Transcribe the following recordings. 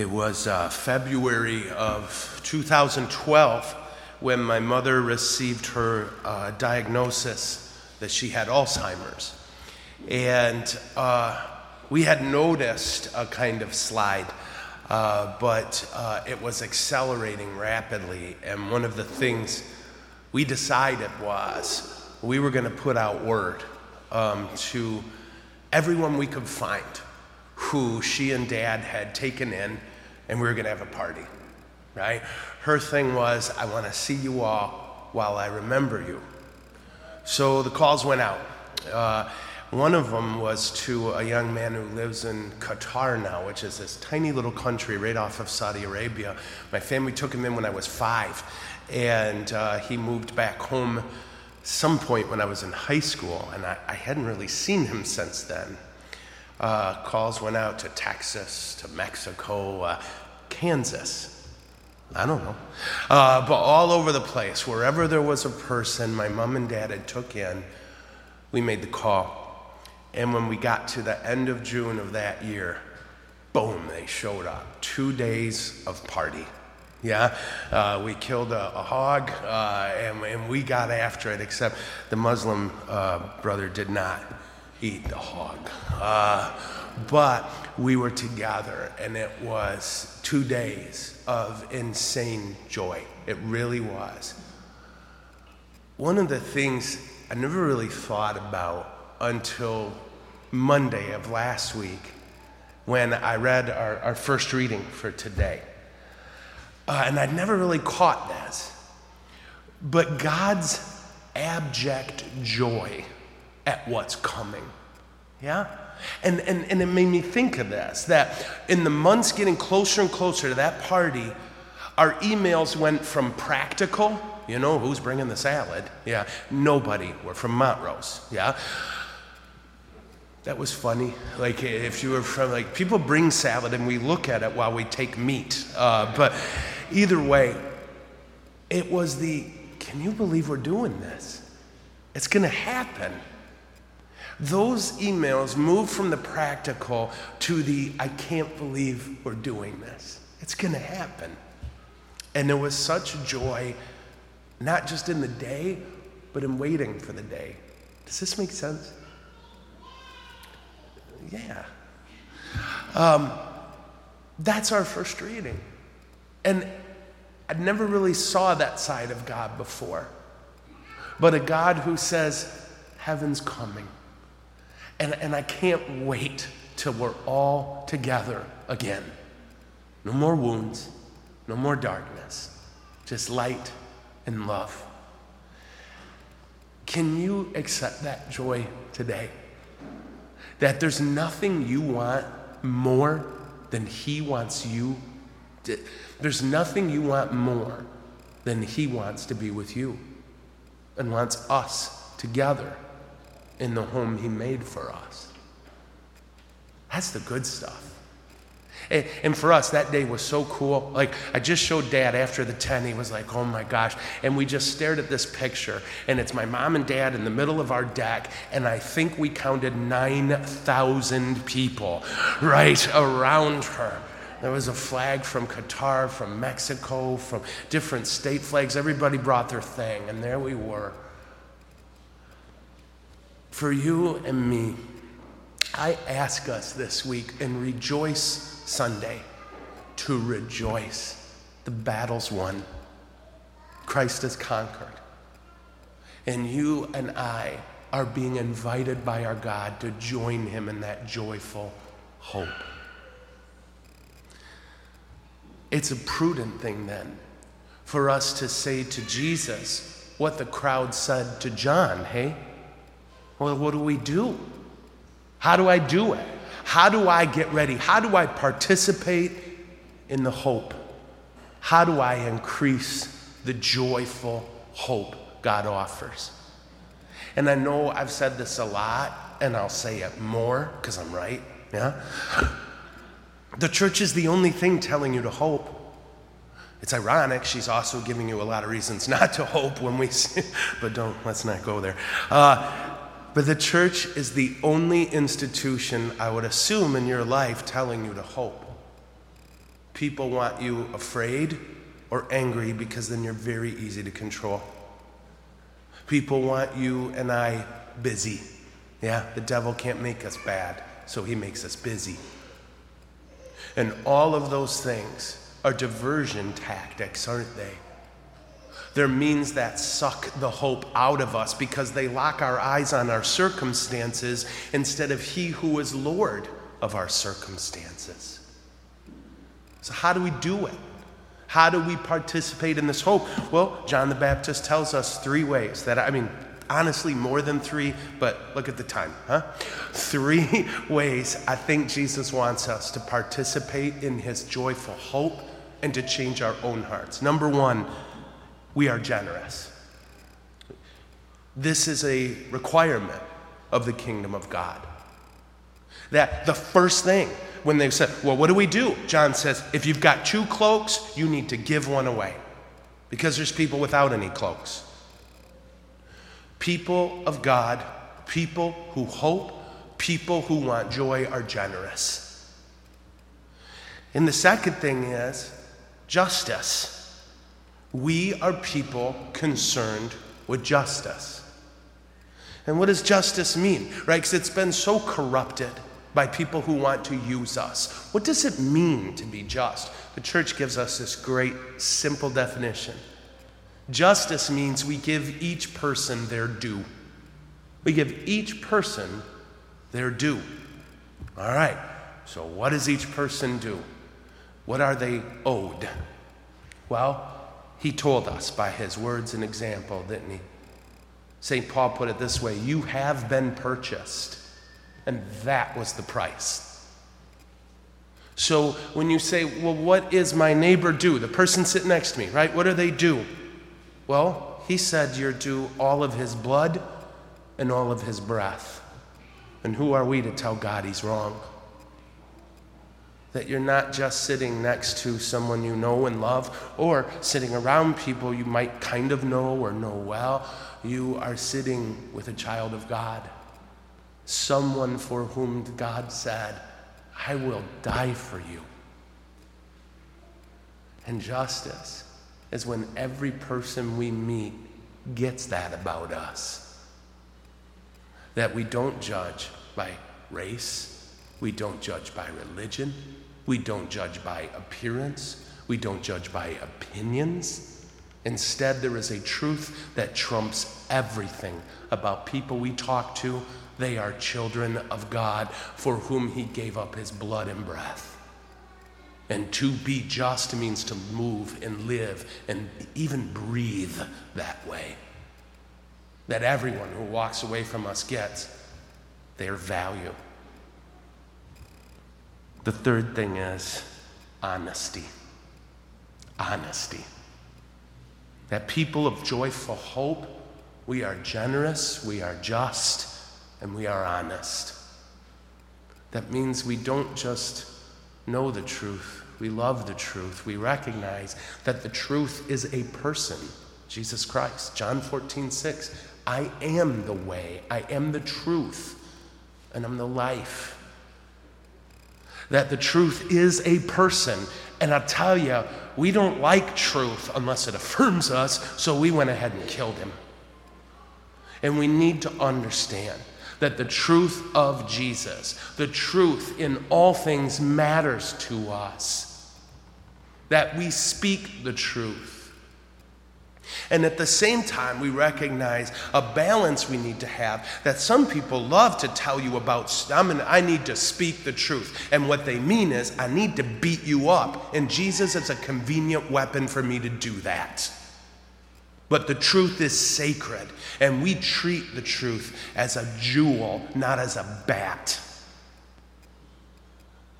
It was uh, February of 2012 when my mother received her uh, diagnosis that she had Alzheimer's. And uh, we had noticed a kind of slide, uh, but uh, it was accelerating rapidly. And one of the things we decided was we were going to put out word um, to everyone we could find who she and dad had taken in, and we were going to have a party, right? Her thing was, I want to see you all while I remember you. So the calls went out. Uh, one of them was to a young man who lives in Qatar now, which is this tiny little country right off of Saudi Arabia. My family took him in when I was five, and uh, he moved back home some point when I was in high school, and I, I hadn't really seen him since then. Uh, calls went out to Texas, to Mexico, uh, Kansas. I don't know. Uh, but all over the place, wherever there was a person my mom and dad had took in, we made the call. And when we got to the end of June of that year, boom, they showed up. Two days of party. Yeah, uh, we killed a, a hog uh, and, and, we got after it, except the Muslim uh, brother did not eat the hog. Uh, but we were together, and it was two days of insane joy. It really was. One of the things I never really thought about until Monday of last week when I read our, our first reading for today. Uh, and I'd never really caught this. But God's abject joy at what's coming. Yeah? And, and, and it made me think of this that in the months getting closer and closer to that party, our emails went from practical, you know, who's bringing the salad? Yeah, nobody. We're from Montrose. Yeah. That was funny. Like, if you were from, like, people bring salad and we look at it while we take meat. Uh, but either way, it was the, can you believe we're doing this? It's going to happen those emails move from the practical to the I can't believe we're doing this. It's going to happen. And there was such joy, not just in the day, but in waiting for the day. Does this make sense? Yeah. Um, that's our first reading. And I never really saw that side of God before. But a God who says, Heaven's coming. And, and I can't wait till we're all together again. No more wounds, no more darkness, just light and love. Can you accept that joy today? That there's nothing you want more than He wants you. To, there's nothing you want more than He wants to be with you and wants us together in the home He made for us. That's the good stuff. And, for us, that day was so cool. Like, I just showed dad after the 10, he was like, oh my gosh. And we just stared at this picture, and it's my mom and dad in the middle of our deck, and I think we counted 9,000 people right around her. There was a flag from Qatar, from Mexico, from different state flags. Everybody brought their thing, and there we were for you and me, I ask us this week in Rejoice Sunday to rejoice. The battle's won, Christ has conquered. And you and I are being invited by our God to join him in that joyful hope. It's a prudent thing then for us to say to Jesus what the crowd said to John hey, well, what do we do? How do I do it? How do I get ready? How do I participate in the hope? How do I increase the joyful hope God offers? And I know I've said this a lot, and I'll say it more because I'm right. Yeah? The church is the only thing telling you to hope. It's ironic, she's also giving you a lot of reasons not to hope when we, see, but don't, let's not go there. Uh, but the church is the only institution, I would assume, in your life telling you to hope. People want you afraid or angry because then you're very easy to control. People want you and I busy. Yeah, the devil can't make us bad, so he makes us busy. And all of those things are diversion tactics, aren't they? They're means that suck the hope out of us because they lock our eyes on our circumstances instead of He who is Lord of our circumstances. So, how do we do it? How do we participate in this hope? Well, John the Baptist tells us three ways that, I mean, honestly, more than three, but look at the time, huh? Three ways I think Jesus wants us to participate in his joyful hope and to change our own hearts. Number one, we are generous. This is a requirement of the kingdom of God. That the first thing when they said, Well, what do we do? John says, If you've got two cloaks, you need to give one away because there's people without any cloaks. People of God, people who hope, people who want joy are generous. And the second thing is justice. We are people concerned with justice. And what does justice mean? Right? Because it's been so corrupted by people who want to use us. What does it mean to be just? The church gives us this great, simple definition. Justice means we give each person their due. We give each person their due. All right, so what does each person do? What are they owed? Well, he told us by his words and example, didn't he? St. Paul put it this way You have been purchased, and that was the price. So when you say, Well, what is my neighbor do? The person sitting next to me, right? What due they do? Well, he said you're due all of his blood and all of his breath. And who are we to tell God he's wrong? That you're not just sitting next to someone you know and love or sitting around people you might kind of know or know well. You are sitting with a child of God, someone for whom God said, I will die for you. And justice is when every person we meet gets that about us. That we don't judge by race, we don't judge by religion, we don't judge by appearance. We don't judge by opinions. Instead, there is a truth that trumps everything about people we talk to. They are children of God for whom He gave up His blood and breath. And to be just means to move and live and even breathe that way. That everyone who walks away from us gets their value. The third thing is honesty. Honesty. That people of joyful hope, we are generous, we are just, and we are honest. That means we don't just know the truth, we love the truth. We recognize that the truth is a person, Jesus Christ. John 14, 6. I am the way, I am the truth, and I'm the life that the truth is a person. And I tell you, we don't like truth unless it affirms us, so we went ahead and killed him. And we need to understand that the truth of Jesus, the truth in all things matters to us. That we speak the truth and at the same time, we recognize a balance we need to have that some people love to tell you about. I, mean, I need to speak the truth. And what they mean is, I need to beat you up. And Jesus is a convenient weapon for me to do that. But the truth is sacred, and we treat the truth as a jewel, not as a bat.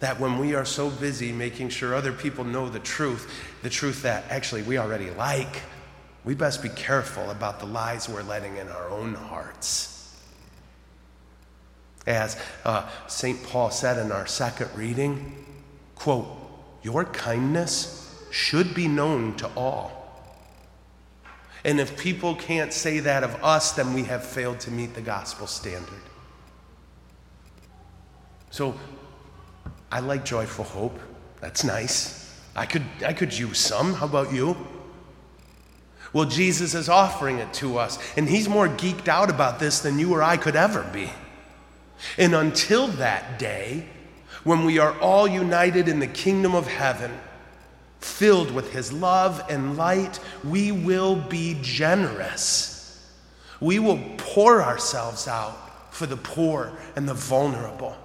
That when we are so busy making sure other people know the truth, the truth that actually we already like, we best be careful about the lies we're letting in our own hearts. As uh, St. Paul said in our second reading, quote, your kindness should be known to all. And if people can't say that of us, then we have failed to meet the gospel standard. So I like joyful hope. That's nice. I could, I could use some. How about you? Well, Jesus is offering it to us, and He's more geeked out about this than you or I could ever be. And until that day, when we are all united in the kingdom of heaven, filled with His love and light, we will be generous. We will pour ourselves out for the poor and the vulnerable.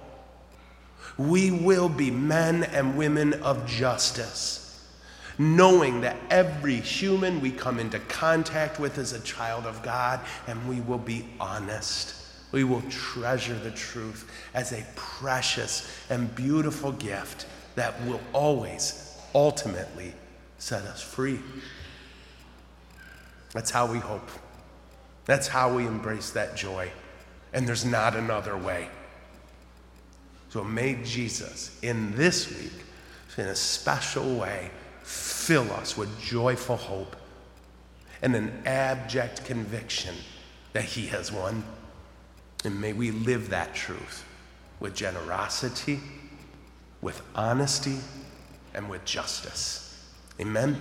We will be men and women of justice knowing that every human we come into contact with is a child of God, and we will be honest. We will treasure the truth as a precious and beautiful gift that will always, ultimately, set us free. That's how we hope. That's how we embrace that joy. And there's not another way. So may Jesus, in this week, in a special way, fill us with joyful hope and an abject conviction that He has won. And may we live that truth with generosity, with honesty, and with justice. Amen.